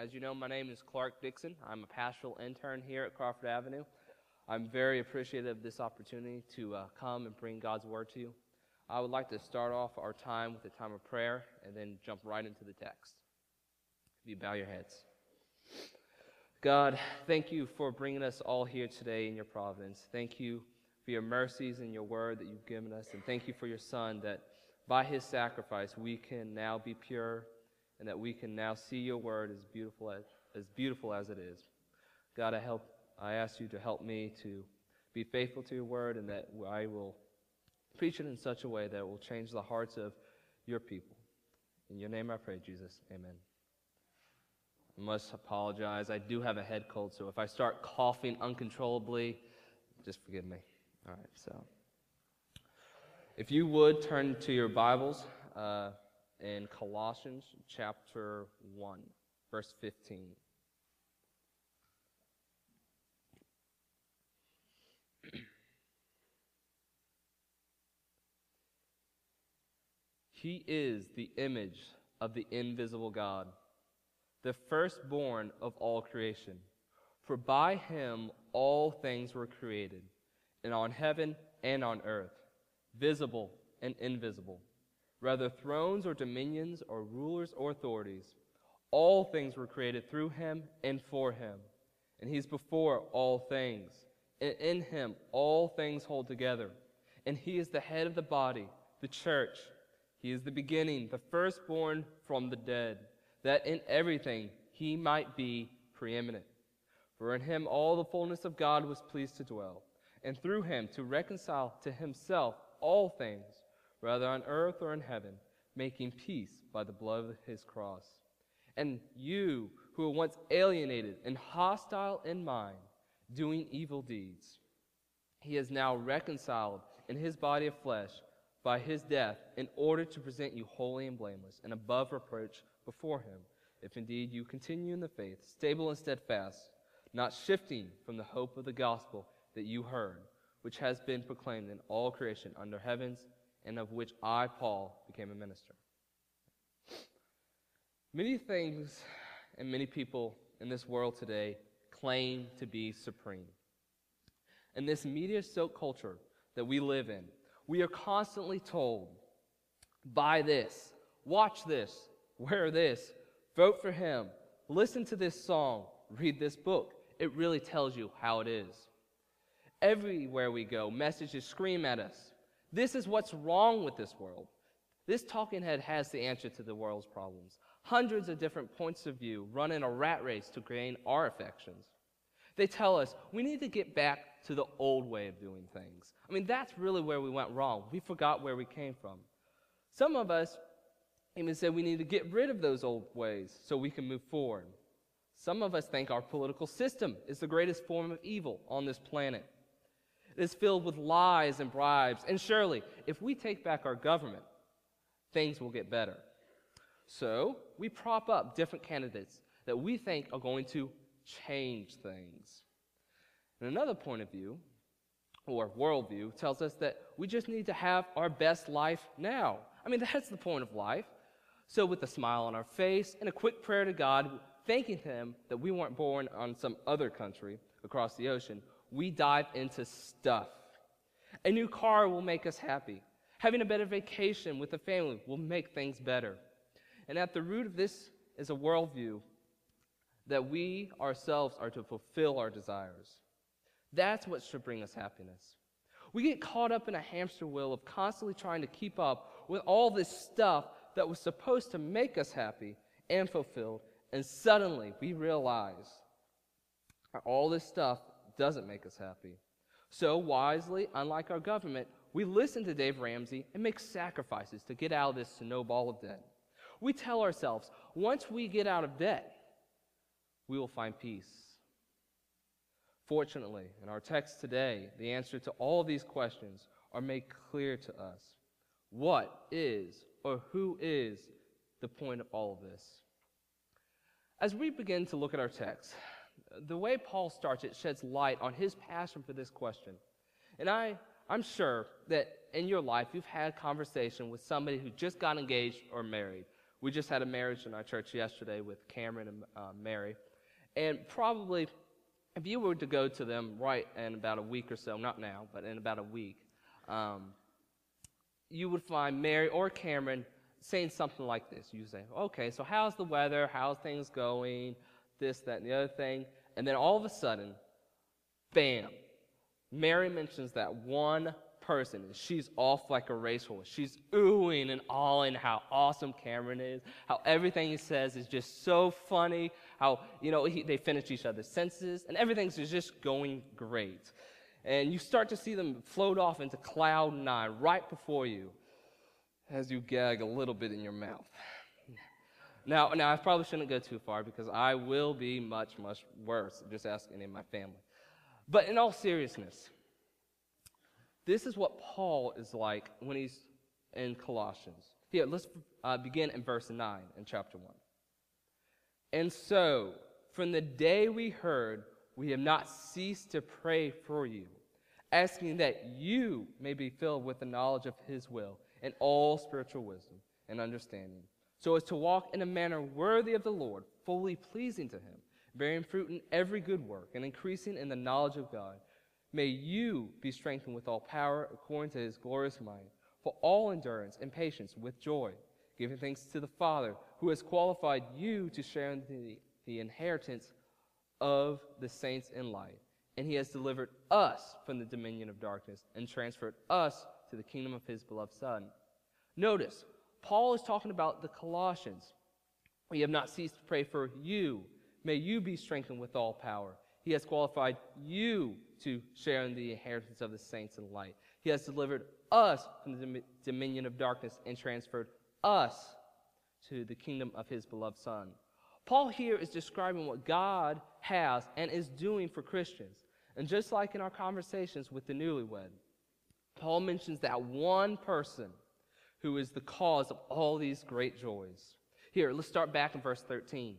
As you know, my name is Clark Dixon. I'm a pastoral intern here at Crawford Avenue. I'm very appreciative of this opportunity to uh, come and bring God's Word to you. I would like to start off our time with a time of prayer and then jump right into the text. If you bow your heads. God, thank you for bringing us all here today in your providence. Thank you for your mercies and your word that you've given us. And thank you for your Son that by his sacrifice we can now be pure and that we can now see your word as beautiful as, as beautiful as it is. God, I help I ask you to help me to be faithful to your word and that I will preach it in such a way that it will change the hearts of your people. In your name I pray, Jesus. Amen. I must apologize. I do have a head cold, so if I start coughing uncontrollably, just forgive me. All right, so. If you would turn to your Bibles uh, in Colossians chapter 1, verse 15. he is the image of the invisible God the firstborn of all creation. For by him all things were created, and on heaven and on earth, visible and invisible, whether thrones or dominions or rulers or authorities. All things were created through him and for him. And he's before all things. And in him all things hold together. And he is the head of the body, the church. He is the beginning, the firstborn from the dead that in everything he might be preeminent. For in him all the fullness of God was pleased to dwell, and through him to reconcile to himself all things, whether on earth or in heaven, making peace by the blood of his cross. And you who were once alienated and hostile in mind, doing evil deeds, he is now reconciled in his body of flesh by his death in order to present you holy and blameless and above reproach before him, if indeed you continue in the faith, stable and steadfast, not shifting from the hope of the gospel that you heard, which has been proclaimed in all creation under heavens, and of which I, Paul, became a minister. Many things and many people in this world today claim to be supreme. In this media soaked culture that we live in, we are constantly told, buy this, watch this, wear this, vote for him, listen to this song, read this book. It really tells you how it is. Everywhere we go, messages scream at us. This is what's wrong with this world. This talking head has the answer to the world's problems. Hundreds of different points of view run in a rat race to gain our affections. They tell us we need to get back to the old way of doing things. I mean, that's really where we went wrong. We forgot where we came from. Some of us even said we need to get rid of those old ways so we can move forward. Some of us think our political system is the greatest form of evil on this planet. It is filled with lies and bribes. And surely, if we take back our government, things will get better. So, we prop up different candidates that we think are going to change things. And another point of view, or worldview, tells us that we just need to have our best life now. I mean, that's the point of life. So, with a smile on our face and a quick prayer to God, thanking Him that we weren't born on some other country across the ocean, we dive into stuff. A new car will make us happy. Having a better vacation with the family will make things better. And at the root of this is a worldview that we ourselves are to fulfill our desires. That's what should bring us happiness. We get caught up in a hamster wheel of constantly trying to keep up with all this stuff that was supposed to make us happy and fulfilled, and suddenly we realize all this stuff doesn't make us happy. So, wisely, unlike our government, we listen to Dave Ramsey and make sacrifices to get out of this snowball of debt. We tell ourselves, once we get out of debt, we will find peace. Fortunately, in our text today, the answer to all these questions are made clear to us. What is or who is the point of all of this? As we begin to look at our text, the way Paul starts it sheds light on his passion for this question. And I, I'm sure that in your life you've had conversation with somebody who just got engaged or married, We just had a marriage in our church yesterday with Cameron and uh, Mary. And probably, if you were to go to them right in about a week or so, not now, but in about a week, um, you would find Mary or Cameron saying something like this. You say, okay, so how's the weather? How's things going? This, that, and the other thing. And then all of a sudden, bam, Mary mentions that one person and she's off like a racehorse. She's oohing and awing how awesome Cameron is, how everything he says is just so funny, how, you know, he, they finish each other's sentences, and everything's just going great. And you start to see them float off into cloud nine right before you as you gag a little bit in your mouth. Now, now I probably shouldn't go too far because I will be much, much worse. Just ask any of my family. But in all seriousness, this is what Paul is like when he's in Colossians. Here, let's uh, begin in verse 9 in chapter 1. And so, from the day we heard, we have not ceased to pray for you, asking that you may be filled with the knowledge of his will and all spiritual wisdom and understanding, so as to walk in a manner worthy of the Lord, fully pleasing to him, bearing fruit in every good work and increasing in the knowledge of God. May you be strengthened with all power according to his glorious might, for all endurance and patience with joy, giving thanks to the Father who has qualified you to share in the, the inheritance of the saints in light. And he has delivered us from the dominion of darkness and transferred us to the kingdom of his beloved Son. Notice, Paul is talking about the Colossians. We have not ceased to pray for you. May you be strengthened with all power. He has qualified you to share in the inheritance of the saints in light. He has delivered us from the dominion of darkness and transferred us to the kingdom of his beloved Son. Paul here is describing what God has and is doing for Christians. And just like in our conversations with the newlywed, Paul mentions that one person who is the cause of all these great joys. Here, let's start back in verse 13.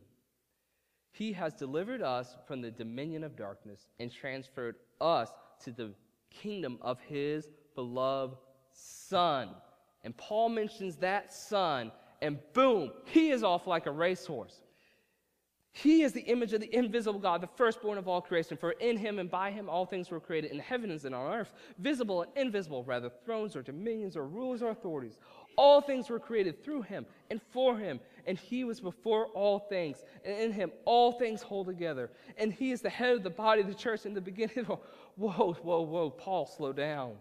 He has delivered us from the dominion of darkness and transferred us to the kingdom of his beloved Son. And Paul mentions that Son, and boom, he is off like a racehorse. He is the image of the invisible God, the firstborn of all creation. For in him and by him all things were created in the heavens and on earth, visible and invisible, rather thrones or dominions or rulers or authorities. All things were created through him and for him, and he was before all things. And in him all things hold together. And he is the head of the body of the church in the beginning. whoa, whoa, whoa, Paul, slow down.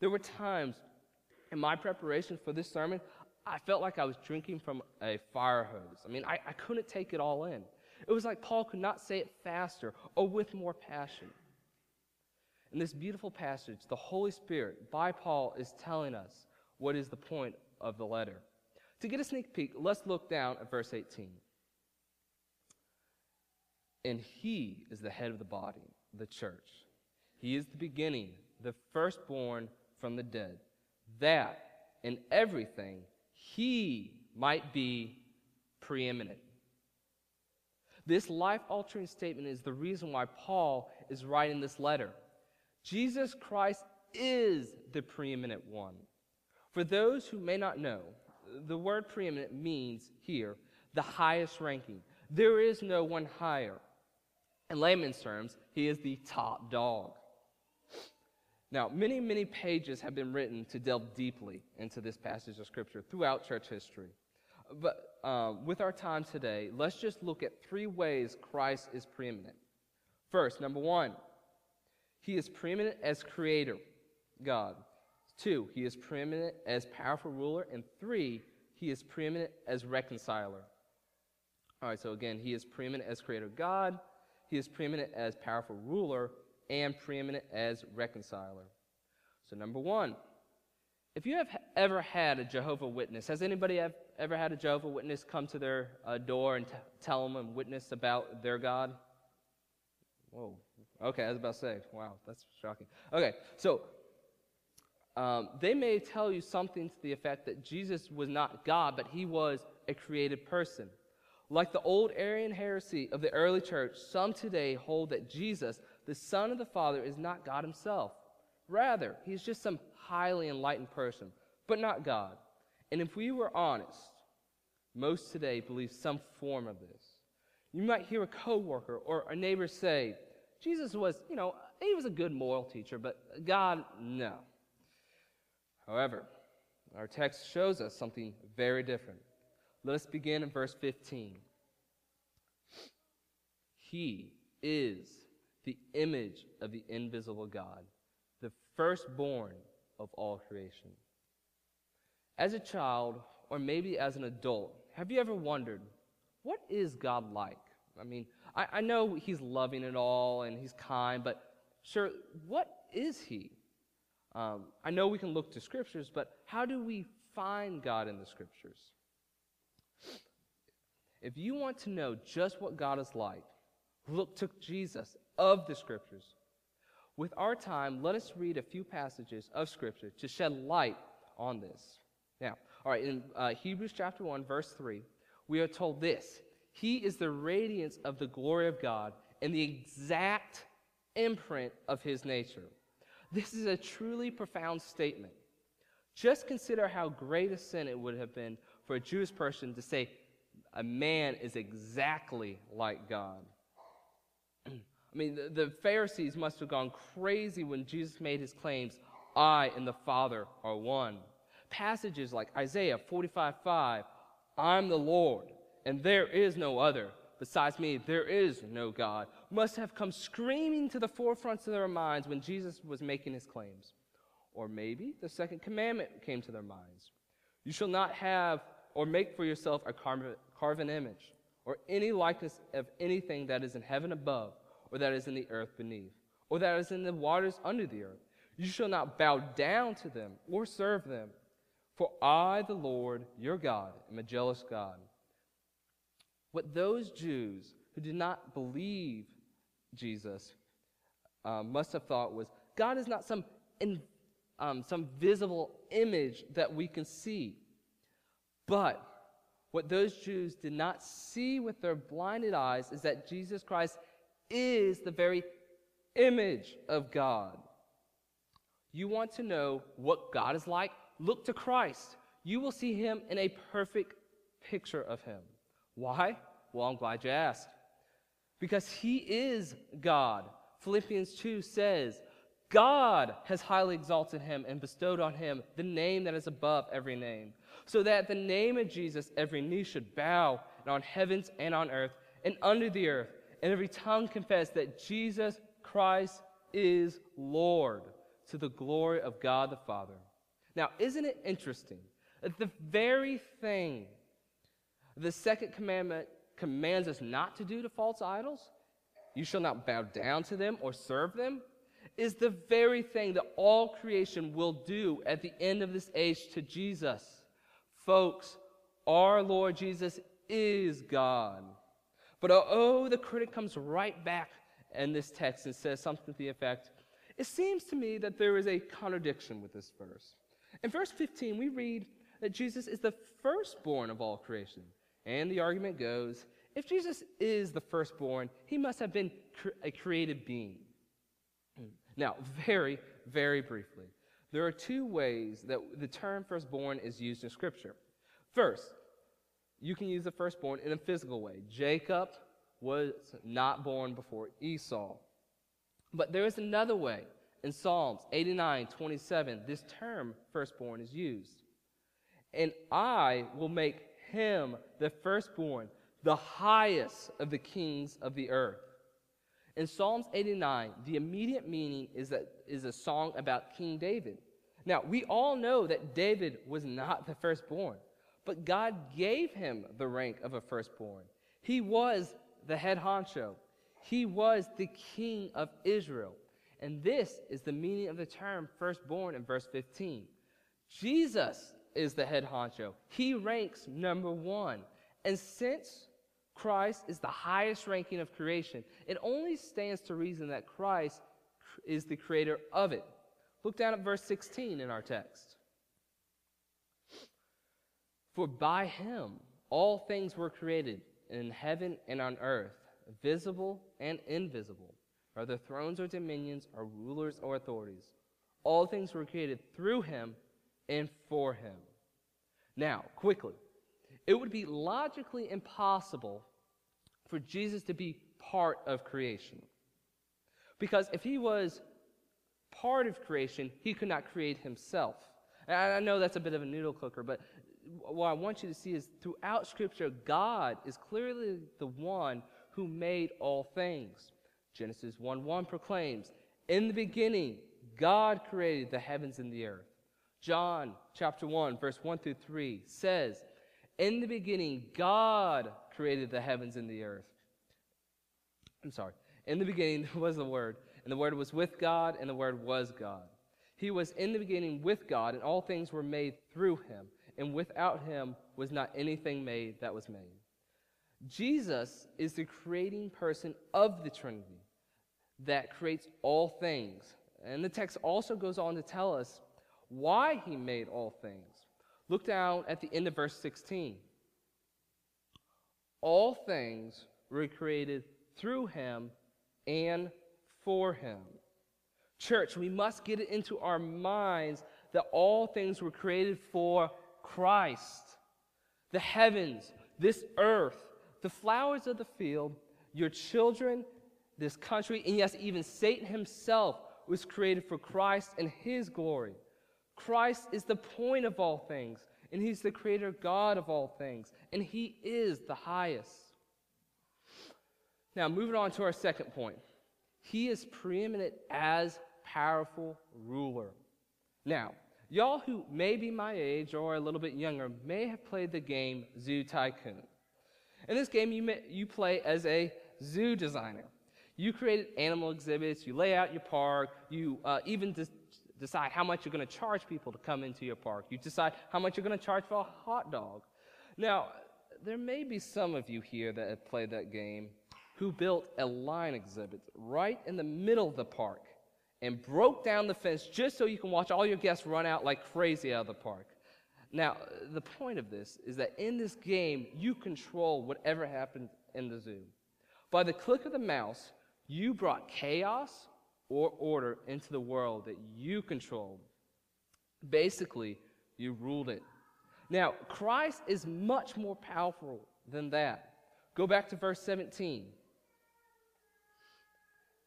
There were times in my preparation for this sermon, I felt like I was drinking from a fire hose. I mean, I, I couldn't take it all in. It was like Paul could not say it faster or with more passion. In this beautiful passage, the Holy Spirit, by Paul, is telling us what is the point of the letter. To get a sneak peek, let's look down at verse 18. And he is the head of the body, the church. He is the beginning, the firstborn from the dead, that in everything he might be preeminent. This life altering statement is the reason why Paul is writing this letter. Jesus Christ is the preeminent one. For those who may not know, the word preeminent means here the highest ranking. There is no one higher. In layman's terms, he is the top dog. Now, many, many pages have been written to delve deeply into this passage of Scripture throughout church history. But um, with our time today, let's just look at three ways Christ is preeminent. First, number one, he is preeminent as creator, God. Two, he is preeminent as powerful ruler. And three, he is preeminent as reconciler. All right, so again, he is preeminent as creator God, he is preeminent as powerful ruler, and preeminent as reconciler. So, number one, if you have ever had a Jehovah Witness, has anybody ever had a Jehovah Witness come to their uh, door and t- tell them and witness about their God? Whoa. Okay, I was about to say, wow, that's shocking. Okay, so um, they may tell you something to the effect that Jesus was not God, but he was a created person. Like the old Arian heresy of the early church, some today hold that Jesus the Son of the Father is not God himself. Rather, he's just some highly enlightened person, but not God. And if we were honest, most today believe some form of this. You might hear a coworker or a neighbor say, Jesus was, you know, he was a good moral teacher, but God, no. However, our text shows us something very different. Let us begin in verse 15. He is the image of the invisible God, the firstborn of all creation. As a child, or maybe as an adult, have you ever wondered, what is God like? I mean, I, I know He's loving it all and He's kind, but sure, what is He? Um, I know we can look to scriptures, but how do we find God in the scriptures? If you want to know just what God is like, look to Jesus of the scriptures. With our time, let us read a few passages of scripture to shed light on this. Now, all right, in uh, Hebrews chapter 1, verse 3, we are told this He is the radiance of the glory of God and the exact imprint of his nature. This is a truly profound statement. Just consider how great a sin it would have been for a Jewish person to say, a man is exactly like God. I mean, the, the, Pharisees must have gone crazy when Jesus made his claims, I and the Father are one. Passages like Isaiah 45 5, I'm the Lord, and there is no other. Besides me, there is no God, must have come screaming to the forefronts of their minds when Jesus was making his claims. Or maybe the second commandment came to their minds You shall not have or make for yourself a carven image, or any likeness of anything that is in heaven above, or that is in the earth beneath, or that is in the waters under the earth. You shall not bow down to them or serve them. For I, the Lord, your God, am a jealous God. What those Jews who did not believe Jesus uh, must have thought was God is not some, in, um, some visible image that we can see. But what those Jews did not see with their blinded eyes is that Jesus Christ is the very image of God. You want to know what God is like? Look to Christ. You will see him in a perfect picture of him. Why? Well, I'm glad you asked. Because he is God. Philippians 2 says, God has highly exalted him and bestowed on him the name that is above every name, so that the name of Jesus every knee should bow, and on heavens and on earth and under the earth, and every tongue confess that Jesus Christ is Lord, to the glory of God the Father. Now, isn't it interesting that the very thing the second commandment commands us not to do to false idols, you shall not bow down to them or serve them, is the very thing that all creation will do at the end of this age to Jesus. Folks, our Lord Jesus is God. But uh, oh, the critic comes right back in this text and says something to the effect it seems to me that there is a contradiction with this verse. In verse 15, we read that Jesus is the firstborn of all creation. And the argument goes if Jesus is the firstborn, he must have been a created being. Now, very, very briefly, there are two ways that the term firstborn is used in Scripture. First, you can use the firstborn in a physical way. Jacob was not born before Esau. But there is another way. In Psalms 89 27, this term firstborn is used. And I will make him the firstborn the highest of the kings of the earth. In Psalms 89, the immediate meaning is that is a song about King David. Now, we all know that David was not the firstborn, but God gave him the rank of a firstborn. He was the head honcho. He was the king of Israel. And this is the meaning of the term firstborn in verse 15. Jesus is the head honcho. He ranks number one. And since Christ is the highest ranking of creation, it only stands to reason that Christ is the creator of it. Look down at verse 16 in our text. For by him all things were created in heaven and on earth, visible and invisible, whether thrones or dominions or rulers or authorities. All things were created through him and for him. Now, quickly, it would be logically impossible for Jesus to be part of creation. Because if he was part of creation, he could not create himself. And I know that's a bit of a noodle cooker, but what I want you to see is throughout Scripture, God is clearly the one who made all things. Genesis 1 1 proclaims, In the beginning, God created the heavens and the earth. John chapter 1, verse 1 through 3 says, In the beginning, God created the heavens and the earth. I'm sorry. In the beginning was the Word, and the Word was with God, and the Word was God. He was in the beginning with God, and all things were made through him, and without him was not anything made that was made. Jesus is the creating person of the Trinity that creates all things. And the text also goes on to tell us why he made all things. Look down at the end of verse 16. All things were created through him and for him. Church, we must get it into our minds that all things were created for Christ. The heavens, this earth, the flowers of the field, your children, this country, and yes, even Satan himself was created for Christ and his glory. Christ is the point of all things, and he's the creator God of all things, and he is the highest. Now, moving on to our second point. He is preeminent as powerful ruler. Now, y'all who may be my age or a little bit younger may have played the game Zoo Tycoon. In this game, you, may, you play as a zoo designer. You create animal exhibits, you lay out your park, you uh, even de- decide how much you're going to charge people to come into your park. You decide how much you're going to charge for a hot dog. Now, there may be some of you here that have played that game who built a line exhibit right in the middle of the park and broke down the fence just so you can watch all your guests run out like crazy out of the park. Now, the point of this is that in this game, you control whatever happens in the zoo. By the click of the mouse, you brought chaos or order into the world that you controlled. Basically, you ruled it. Now, Christ is much more powerful than that. Go back to verse 17.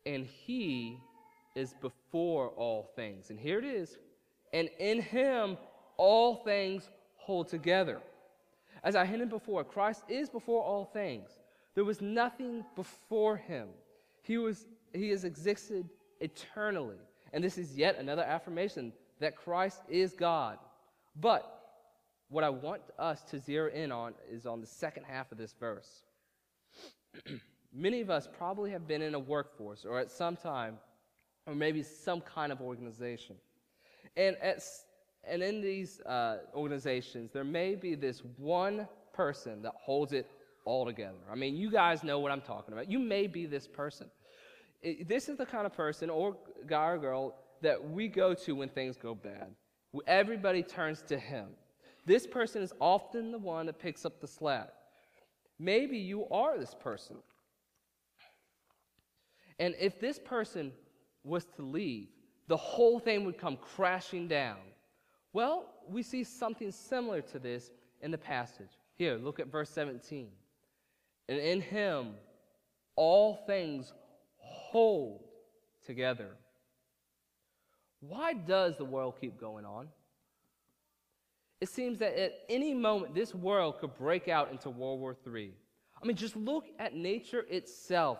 And he is before all things. And here it is. And in him all things hold together. As I hinted before, Christ is before all things. There was nothing before him. He was he has existed eternally. And this is yet another affirmation that Christ is God. But what I want us to zero in on is on the second half of this verse. Many of us probably have been in a workforce or at some time or maybe some kind of organization. And, at, and in these uh, organizations, there may be this one person that holds it all together. I mean, you guys know what I'm talking about. You may be this person. This is the kind of person, or guy or girl, that we go to when things go bad. Everybody turns to him. This person is often the one that picks up the slack. Maybe you are this person. And if this person was to leave, the whole thing would come crashing down. Well, we see something similar to this in the passage. Here, look at verse 17. And in him, all things hold together. Why does the world keep going on? It seems that at any moment, this world could break out into World War III. I mean, just look at nature itself.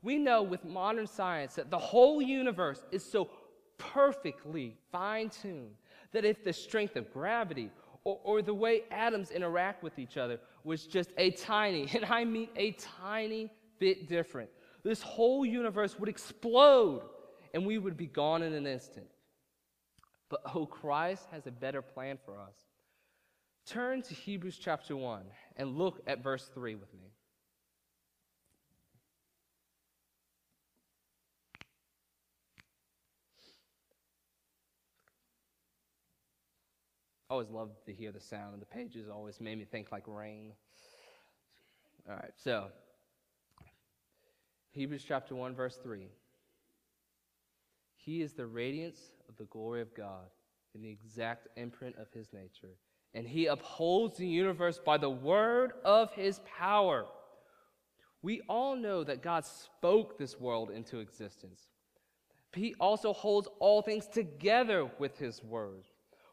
We know with modern science that the whole universe is so perfectly fine tuned that if the strength of gravity or, or, the way atoms interact with each other was just a tiny, and I mean a tiny bit different, this whole universe would explode and we would be gone in an instant. But oh, Christ has a better plan for us. Turn to Hebrews chapter 1 and look at verse 3 with me. I always loved to hear the sound, and the pages always made me think like rain. All right, so Hebrews chapter 1, verse 3. He is the radiance of the glory of God and the exact imprint of his nature, and he upholds the universe by the word of his power. We all know that God spoke this world into existence. He also holds all things together with his word.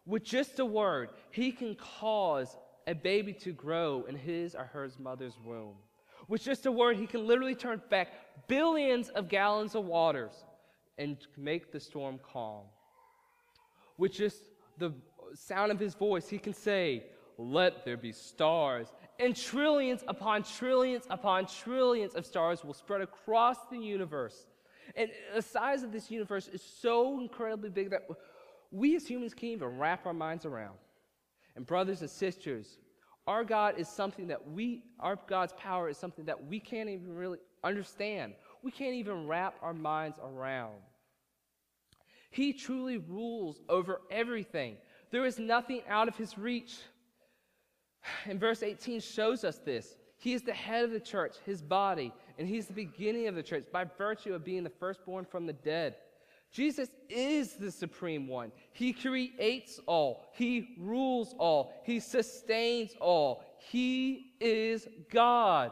With just a word, he can cause a baby to grow in his or her mother's womb. With just a word, he can literally turn back billions of gallons of waters and make the storm calm. With just the sound of his voice, he can say, Let there be stars. And trillions upon trillions upon trillions of stars will spread across the universe. And the size of this universe is so incredibly big that we as humans can't even wrap our minds around. And, brothers and sisters, our God is something that we, our God's power is something that we can't even really understand. We can't even wrap our minds around. He truly rules over everything. There is nothing out of his reach. And verse 18 shows us this. He is the head of the church, his body, and he's the beginning of the church by virtue of being the firstborn from the dead. Jesus is the supreme one. He creates all, He rules all, He sustains all. He is God.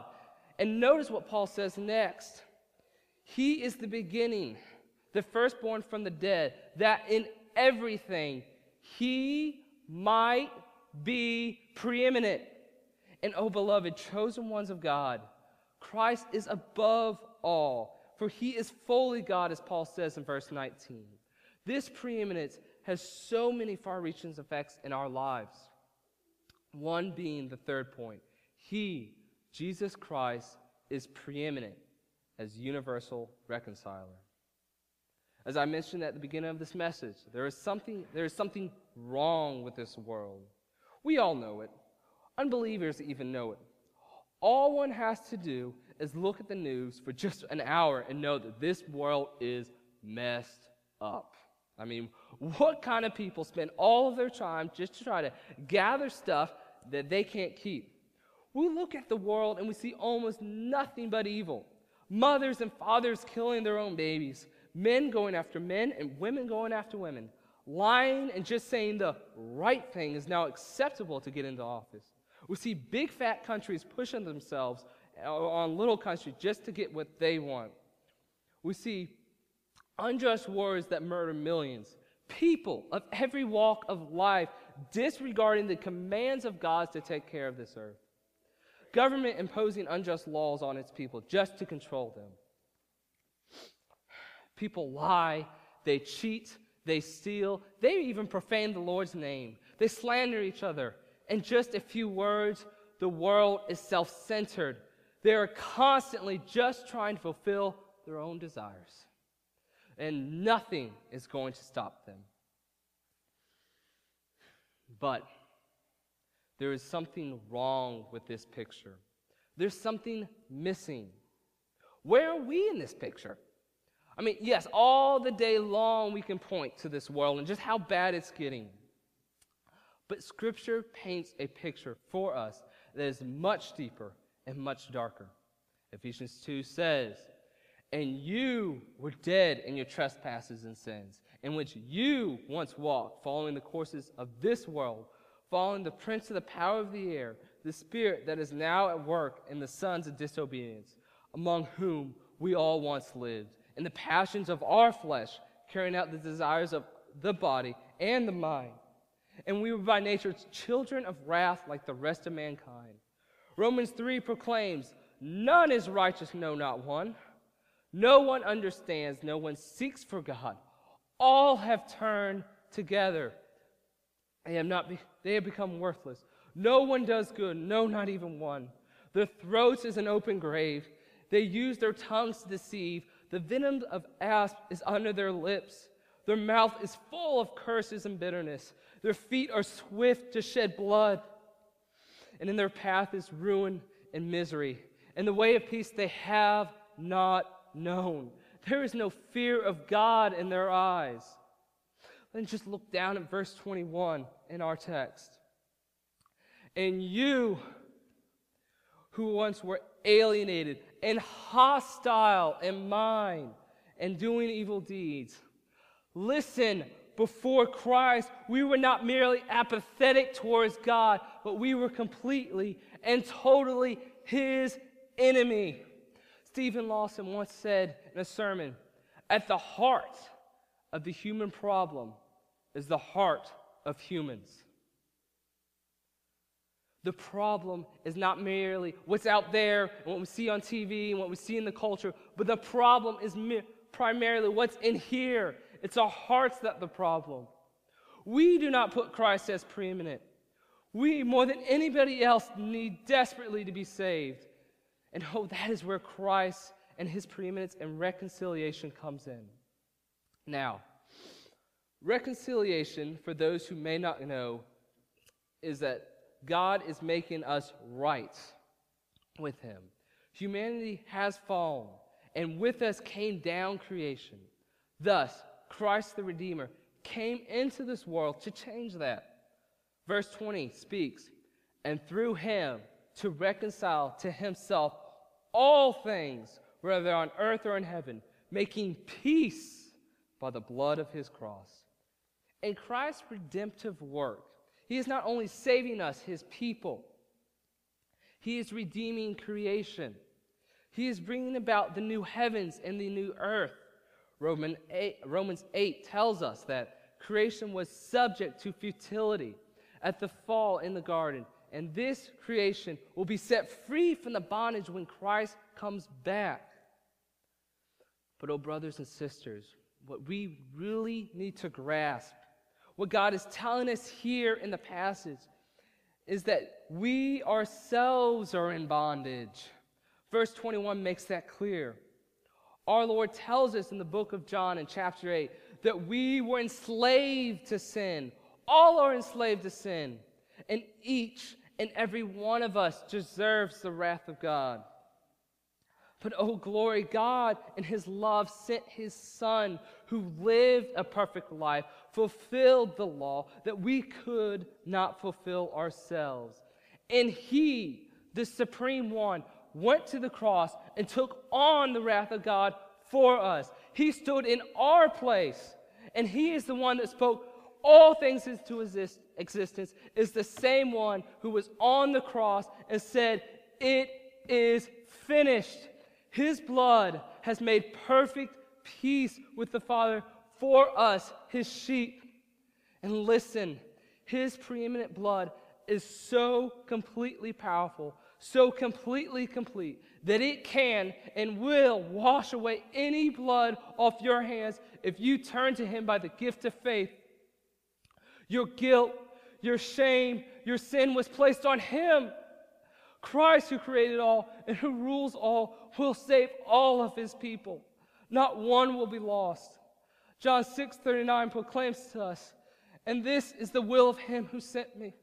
And notice what Paul says next He is the beginning, the firstborn from the dead, that in everything He might be preeminent. And, oh, beloved, chosen ones of God, Christ is above all for he is fully God, as Paul says in verse 19. This preeminence has so many far reaching effects in our lives. One being the third point He, Jesus Christ, is preeminent as universal reconciler. As I mentioned at the beginning of this message, there is something, there is something wrong with this world. We all know it. Unbelievers even know it. All one has to do is look at the news for just an hour and know that this world is messed up. I mean, what kind of people spend all of their time just to try to gather stuff that they can't keep? We look at the world and we see almost nothing but evil. Mothers and fathers killing their own babies, men going after men and women going after women. Lying and just saying the right thing is now acceptable to get into office. We see big fat countries pushing themselves uh, on little countries just to get what they want. We see unjust wars that murder millions, people of every walk of life disregarding the commands of God to take care of this earth, government imposing unjust laws on its people just to control them. People lie, they cheat, they steal, they even profane the Lord's name, they slander each other. In just a few words, the world is self centered they are constantly just trying to fulfill their own desires. And nothing is going to stop them. But there is something wrong with this picture. There's something missing. Where are we in this picture? I mean, yes, all the day long we can point to this world and just how bad it's getting. But Scripture paints a picture for us that is much deeper and much darker. Ephesians 2 says, And you were dead in your trespasses and sins, in which you once walked, following the courses of this world, following the prince of the power of the air, the spirit that is now at work in the sons of disobedience, among whom we all once lived, in the passions of our flesh, carrying out the desires of the body and the mind. And we were by nature children of wrath like the rest of mankind. Romans 3 proclaims, None is righteous, no, not one. No one understands, no one seeks for God. All have turned together. They have, not be, they have become worthless. No one does good, no, not even one. Their throats is an open grave. They use their tongues to deceive. The venom of asp is under their lips. Their mouth is full of curses and bitterness. Their feet are swift to shed blood and in their path is ruin and misery. And the way of peace they have not known. There is no fear of God in their eyes. Then just look down at verse 21 in our text. And you, who once were alienated and hostile in mind and doing evil deeds, listen before Christ, we were not merely apathetic towards God, but we were completely and totally His enemy. Steven Lawson once said in a sermon At the heart of the human problem is the heart of humans. The problem is not merely what's out there and what we see on TV and what we see in the culture, but the problem is mi- primarily what's in here. It's our hearts that the problem. We do not put Christ as preeminent. We, more than anybody else, need desperately to be saved. And oh, that is where Christ and his preeminence and reconciliation comes in. Now, reconciliation, for those who may not know, is that God is making us right with him. Humanity has fallen, and with us came down creation. Thus, Christ the Redeemer came into this world to change that. Verse 20 speaks, and through him to reconcile to himself all things, whether on earth or in heaven, making peace by the blood of his cross. In Christ's redemptive work, he is not only saving us, his people, he is redeeming creation. He is bringing about the new heavens and the new earth. Roman 8, Romans 8 tells us that creation was subject to futility at the fall in the garden, and this creation will be set free from the bondage when Christ comes back. But, oh, brothers and sisters, what we really need to grasp, what God is telling us here in the passage, is that we ourselves are in bondage. Verse 21 makes that clear. Our Lord tells us in the book of John in chapter 8 that we were enslaved to sin. All are enslaved to sin. And each and every one of us deserves the wrath of God. But oh, glory, God in His love sent His Son who lived a perfect life, fulfilled the law that we could not fulfill ourselves. And He, the Supreme One, went to the cross and took on the wrath of God for us. He stood in our place, and He is the one that spoke all things into exist- existence, is the same one who was on the cross and said, It is finished. His blood has made perfect peace with the Father for us, His sheep. And listen, His preeminent blood is so completely powerful so completely complete that it can and will wash away any blood off your hands if you turn to Him by the gift of faith. Your guilt, your shame, your sin was placed on Him. Christ, who created all and who rules all, will save all of His people. Not one will be lost. John 6 39 proclaims to us, and this is the will of Him who sent me,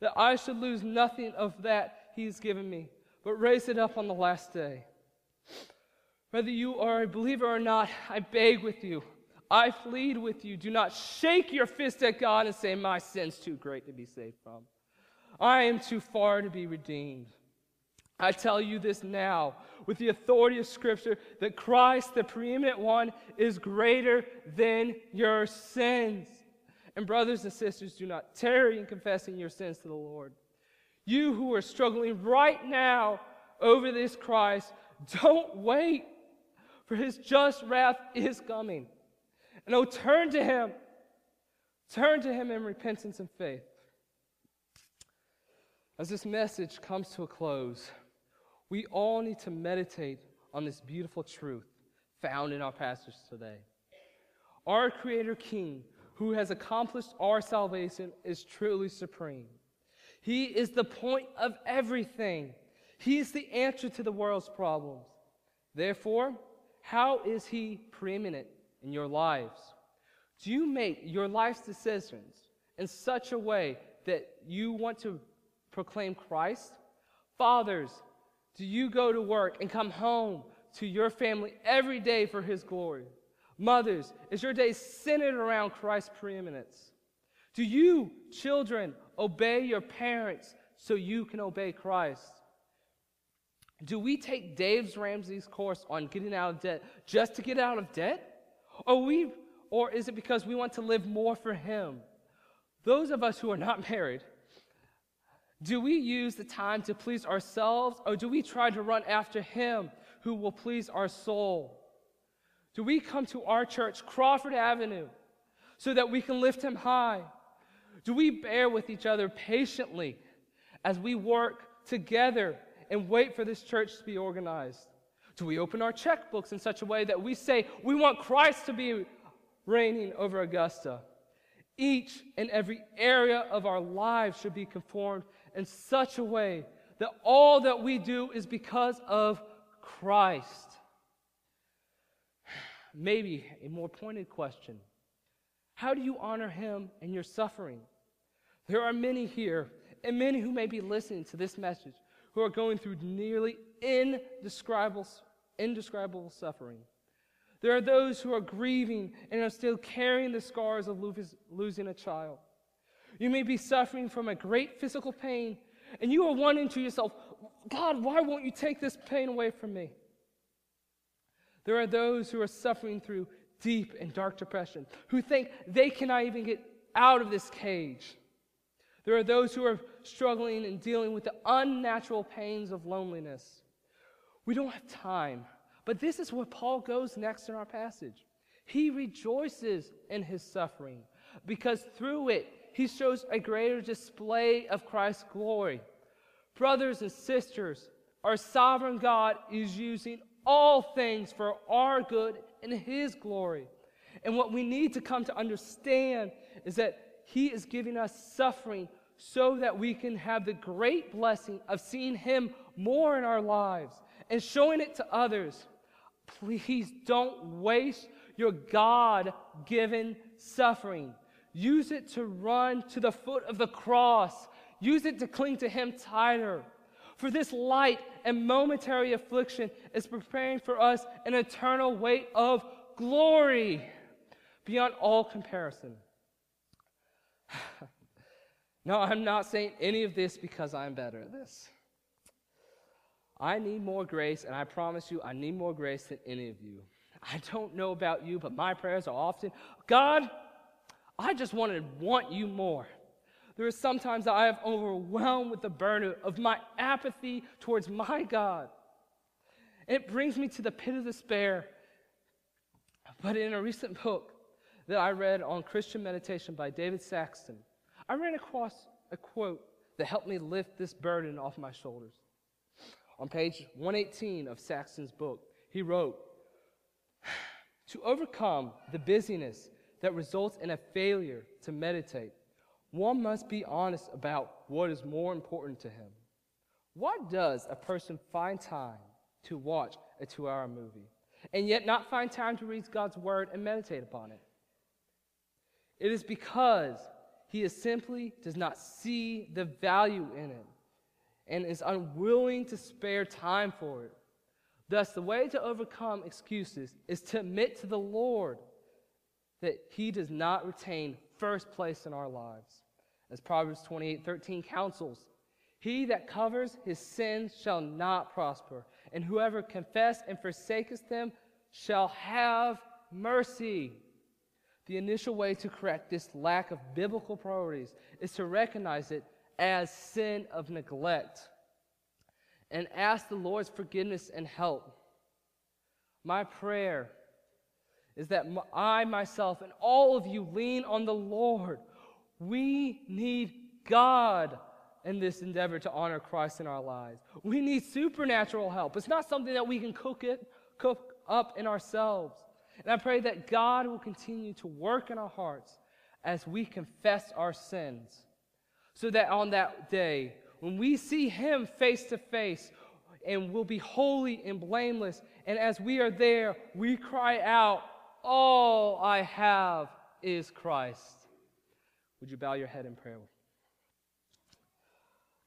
that I should lose nothing of that he has given me, but raise it up on the last day. Whether you are a believer or not, I beg with you, I plead with you, do not shake your fist at God and say, My sin's too great to be saved from. I am too far to be redeemed. I tell you this now with the authority of Scripture that Christ, the preeminent one, is greater than your sins. And, brothers and sisters, do not tarry in confessing your sins to the Lord. You who are struggling right now over this Christ, don't wait, for his just wrath is coming. And oh, turn to him. Turn to him in repentance and faith. As this message comes to a close, we all need to meditate on this beautiful truth found in our passage today. Our Creator King, who has accomplished our salvation, is truly supreme. He is the point of everything. He is the answer to the world's problems. Therefore, how is He preeminent in your lives? Do you make your life's decisions in such a way that you want to proclaim Christ? Fathers, do you go to work and come home to your family every day for His glory? Mothers, is your day centered around Christ's preeminence? Do you, children, obey your parents so you can obey Christ? Do we take Dave's Ramsey's course on getting out of debt just to get out of debt? Or we Or is it because we want to live more for Him? Those of us who are not married, do we use the time to please ourselves or do we try to run after Him who will please our soul? Do we come to our church, Crawford Avenue, so that we can lift Him high? Do we bear with each other patiently as we work together and wait for this church to be organized? Do we open our checkbooks in such a way that we say we want Christ to be reigning over Augusta? Each and every area of our lives should be conformed in such a way that all that we do is because of Christ. Maybe a more pointed question How do you honor Him in your suffering? There are many here, and many who may be listening to this message, who are going through nearly indescribable, indescribable suffering. There are those who are grieving and are still carrying the scars of losing a child. You may be suffering from a great physical pain, and you are wondering to yourself, God, why won't you take this pain away from me? There are those who are suffering through deep and dark depression, who think they cannot even get out of this cage. There are those who are struggling and dealing with the unnatural pains of loneliness. We don't have time, but this is where Paul goes next in our passage. He rejoices in his suffering because through it, he shows a greater display of Christ's glory. Brothers and sisters, our sovereign God is using all things for our good and his glory. And what we need to come to understand is that he is giving us suffering so that we can have the great blessing of seeing Him more in our lives and showing it to others. Please don't waste your God given suffering. Use it to run to the foot of the cross. Use it to cling to Him tighter. For this light and momentary affliction is preparing for us an eternal weight of glory beyond all comparison. no, I'm not saying any of this because I'm better at this. I need more grace, and I promise you, I need more grace than any of you. I don't know about you, but my prayers are often God, I just want to want you more. There are sometimes that I have overwhelmed with the burden of my apathy towards my God. It brings me to the pit of despair. But in a recent book that I read on Christian meditation by David Saxton, I ran across a quote that helped me lift this burden off my shoulders. On page 118 of Saxton's book, he wrote, To overcome the busyness that results in a failure to meditate, one must be honest about what is more important to him. Why does a person find time to watch a two hour movie and yet not find time to read God's word and meditate upon it? It is because he is simply does not see the value in it and is unwilling to spare time for it. Thus, the way to overcome excuses is to admit to the Lord that He does not retain first place in our lives. As Proverbs 28 13 counsels, He that covers his sins shall not prosper, and whoever confess and forsaketh them shall have mercy. The initial way to correct this lack of biblical priorities is to recognize it as sin of neglect and ask the Lord's forgiveness and help. My prayer is that I myself and all of you lean on the Lord. We need God in this endeavor to honor Christ in our lives. We need supernatural help. It's not something that we can cook it cook up in ourselves. And I pray that God will continue to work in our hearts as we confess our sins. So that on that day, when we see Him face to face, and will be holy and blameless, and as we are there, we cry out, All I have is Christ. Would you bow your head in prayer?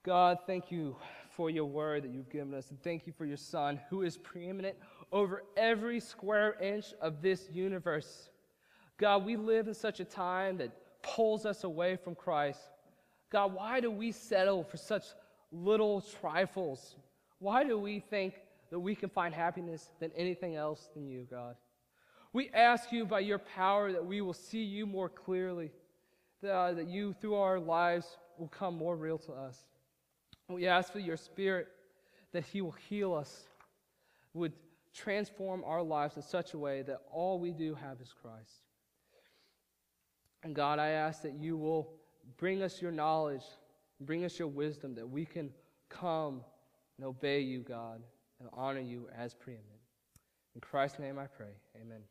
God, thank you for your word that you've given us, and thank you for your Son, who is preeminent over every square inch of this universe. God, we live in such a time that pulls us away from Christ. God, why do we settle for such little trifles? Why do we think that we can find happiness than anything else than you, God? We ask you by your power that we will see you more clearly, that, uh, that you, through our lives, will come more real to us. We ask for your Spirit that He will heal us, would transform our lives in such a way that all we do have is Christ. And God, I ask that you will bring us your knowledge, bring us your wisdom, that we can come and obey you, God, and honor you as preeminent. In Christ's name I pray. Amen.